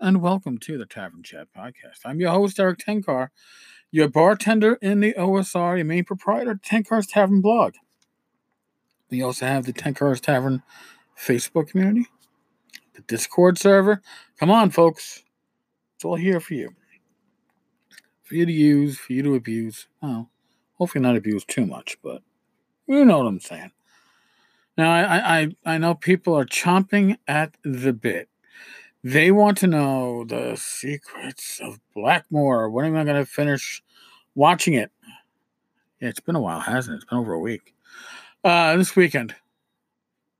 and welcome to the Tavern Chat Podcast. I'm your host, Erik Tenkar, your bartender in the OSR, your main proprietor, Tenkar's Tavern blog. We also have the Tenkar's Tavern Facebook community, the Discord server. Come on, folks. It's all here for you. For you to use, for you to abuse. Oh, hopefully not abuse too much, but you know what I'm saying. Now, I, I, I know people are chomping at the bit. They want to know the secrets of Blackmoor. When am I going to finish watching it? Yeah, it's been a while, hasn't it? It's been over a week. Uh, this weekend,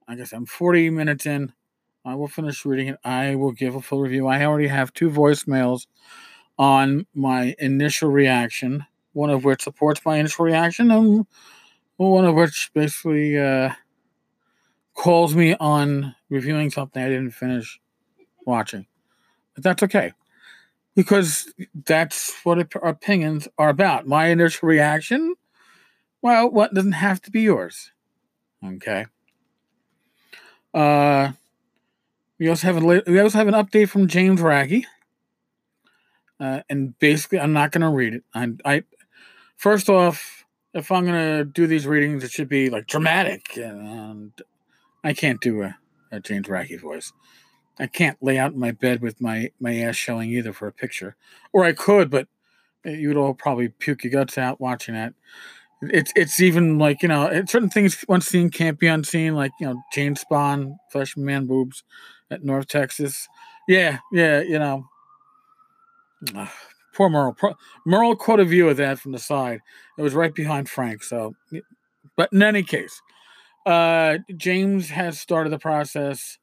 I guess I'm 40 minutes in. I will finish reading it. I will give a full review. I already have two voicemails on my initial reaction, one of which supports my initial reaction, and one of which basically uh, calls me on reviewing something I didn't finish watching. But that's okay. Because that's what opinions are about. My initial reaction, well, what doesn't have to be yours. Okay. Uh, we also have a we also have an update from James Raggi. Uh, and basically, I'm not going to read it. I, I first off, if I'm going to do these readings, it should be like dramatic, and I can't do a, a James Raggi voice. I can't lay out in my bed with my my ass showing either for a picture, or I could, but you would all probably puke your guts out watching that. It's it's even like you know certain things once seen can't be unseen, like you know Jane Spawn, Flesh Man boobs at North Texas. Yeah, yeah, you know. Ugh, poor Merle. Merle caught a view of that from the side. It was right behind Frank. So, but in any case, uh, James has started the process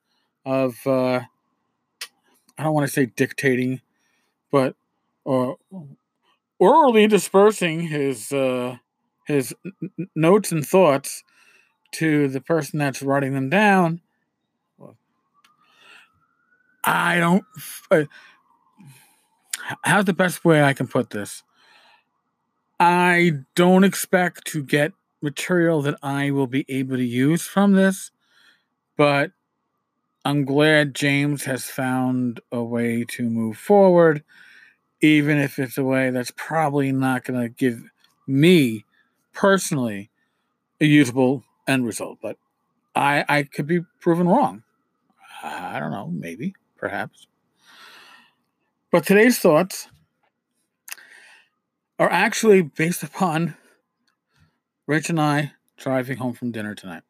of uh, I don't want to say dictating, but uh, orally dispersing his uh, his n- notes and thoughts to the person that's writing them down. I don't. Uh, how's the best way I can put this? I don't expect to get material that I will be able to use from this, but I'm glad James has found a way to move forward, even if it's a way that's probably not going to give me personally a usable end result. But I, I could be proven wrong. I don't know, maybe, perhaps. But today's thoughts are actually based upon Rich and I driving home from dinner tonight.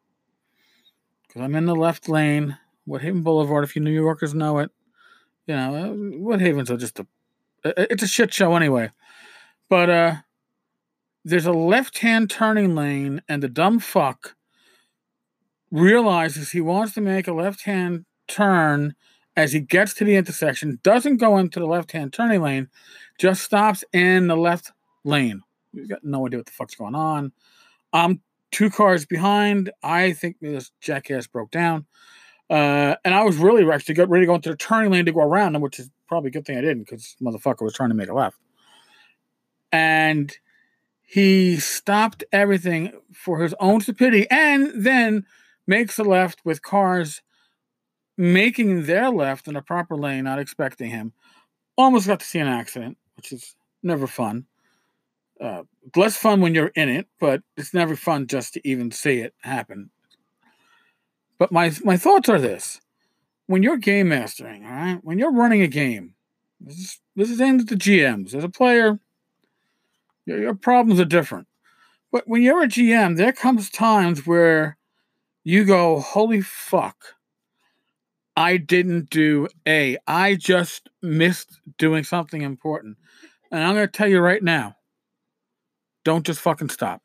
Because I'm in the left lane, Woodhaven Boulevard, if you New Yorkers know it. You know, uh, Woodhaven's are just a, it's a shit show anyway. But uh, there's a left hand turning lane, and the dumb fuck realizes he wants to make a left hand turn as he gets to the intersection, doesn't go into the left hand turning lane, just stops in the left lane. We've got no idea what the fuck's going on. I'm two cars behind. I think this jackass broke down. Uh, and I was really actually got ready to go into the turning lane to go around him, which is probably a good thing I didn't because motherfucker was trying to make a left. And he stopped everything for his own stupidity and then makes a left with cars making their left in a proper lane, not expecting him. Almost got to see an accident, which is never fun uh, less fun when you're in it, but it's never fun just to even see it happen. But my my thoughts are this: when you're game mastering, all right, when you're running a game, this is this is aimed at the GMs. As a player, your, your problems are different. But when you're a GM, there comes times where you go, "Holy fuck." I didn't do A. I just missed doing something important. And I'm going to tell you right now don't just fucking stop.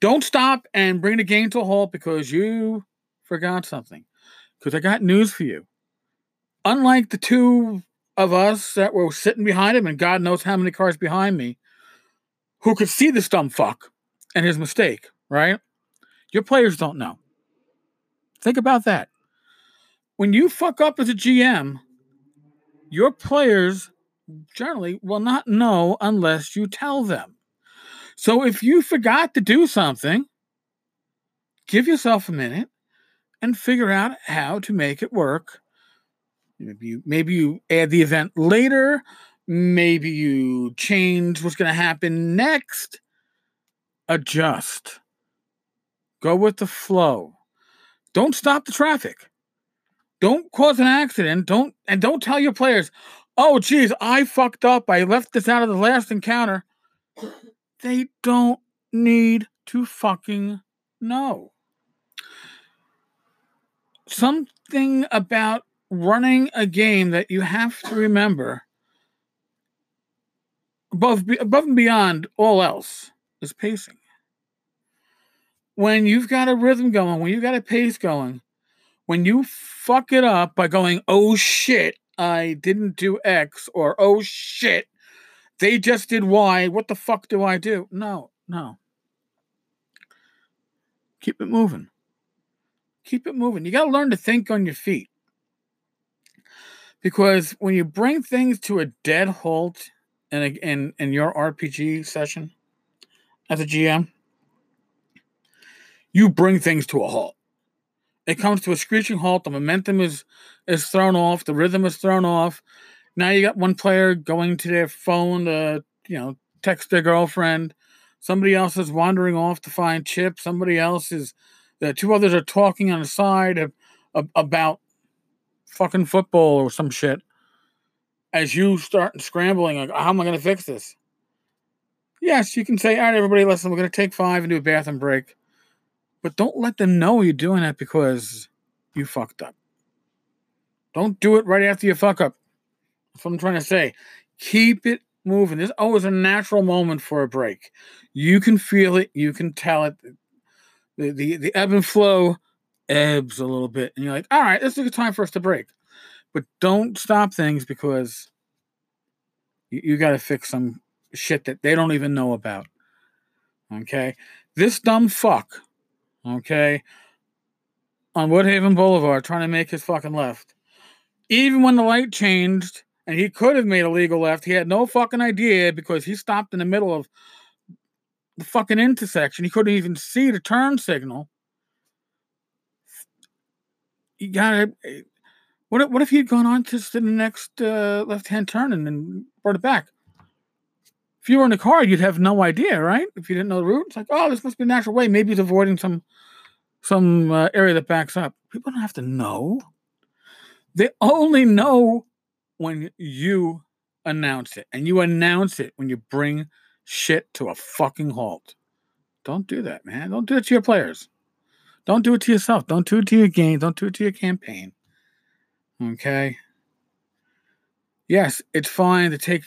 Don't stop and bring the game to a halt because you forgot something. Because I got news for you. Unlike the two of us that were sitting behind him, and God knows how many cars behind me, who could see this dumb fuck and his mistake, right? Your players don't know. Think about that. When you fuck up as a GM, your players generally will not know unless you tell them. So if you forgot to do something, give yourself a minute and figure out how to make it work Maybe you, maybe you add the event later. Maybe you change what's going to happen next. Adjust. Go with the flow. Don't stop the traffic. Don't cause an accident. Don't and don't tell your players, "Oh, geez, I fucked up. I left this out of the last encounter." They don't need to fucking know. Something about running a game that you have to remember above above and beyond all else is pacing. When you've got a rhythm going, when you've got a pace going, when you fuck it up by going, "Oh shit, I didn't do X," or "Oh shit, they just did Y. What the fuck do I do?" No, no. Keep it moving. Keep it moving. You got to learn to think on your feet. Because when you bring things to a dead halt in, a, in, in your RPG session as a GM, you bring things to a halt. It comes to a screeching halt. The momentum is is thrown off. The rhythm is thrown off. Now you got one player going to their phone to you know text their girlfriend. Somebody else is wandering off to find chips. Somebody else is. The two others are talking on the side of, of, about fucking football or some shit. As you start scrambling, like, how am I going to fix this? Yes, you can say, all right, everybody, listen, we're going to take five and do a bathroom break. But don't let them know you're doing that because you fucked up. Don't do it right after you fuck up. That's what I'm trying to say. Keep it moving. There's always a natural moment for a break. You can feel it, you can tell it. The, the, ebb and flow ebbs a little bit, and you're like, all right, this is a good time for us to break. But don't stop things because you, you got to fix some shit that they don't even know about. Okay? This dumb fuck, okay, on Woodhaven Boulevard trying to make his fucking left. Even when the light changed and he could have made a legal left, he had no fucking idea because he stopped in the middle of the fucking intersection. He couldn't even see the turn signal. You gotta. What if, what if he had gone on to the next uh, left hand turn and then brought it back? If you were in the car, you'd have no idea, right? If you didn't know the route, it's like, oh, this must be a natural way. Maybe he's avoiding some some uh, area that backs up. People don't have to know. They only know when you announce it, and you announce it when you bring shit to a fucking halt. Don't do that, man. Don't do it to your players. Don't do it to yourself. Don't do it to your game. Don't do it to your campaign. Okay? Yes, it's fine to take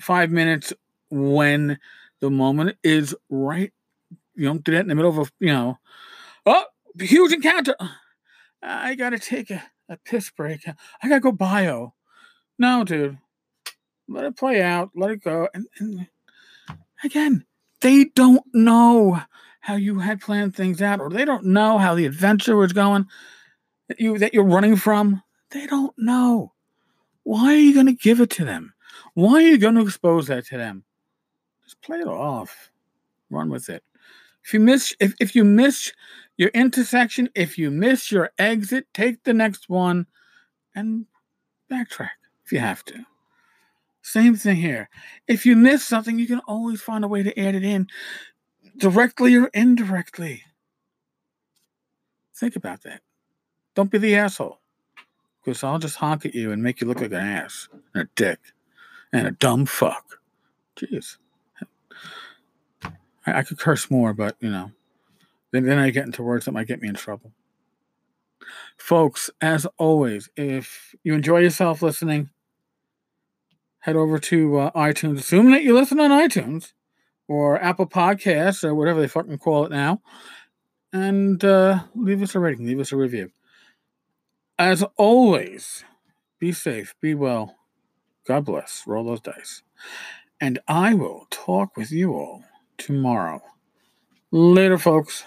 five minutes when the moment is right. You don't do that in the middle of a, you know, oh, huge encounter. I got to take a, a piss break. I got to go bio. No, dude. Let it play out. Let it go. And, and again, they don't know how you had planned things out, or they don't know how the adventure was going that you that you're running from. They don't know. Why are you going to give it to them? Why are you going to expose that to them? Just play it off. Run with it. If you miss if, if you miss your intersection, if you miss your exit, take the next one and backtrack if you have to. Same thing here. If you miss something, you can always find a way to add it in directly or indirectly. Think about that. Don't be the asshole. Because I'll just honk at you and make you look like an ass and a dick and a dumb fuck. Jeez. I, I could curse more, but you know, then, then I get into words that might get me in trouble. Folks, as always, if you enjoy yourself listening, head over to uh, iTunes. Assuming that you listen on iTunes or Apple Podcasts or whatever they fucking call it now, and uh, leave us a rating, leave us a review. As always, be safe, be well. God bless. Roll those dice. And I will talk with you all tomorrow. Later, folks.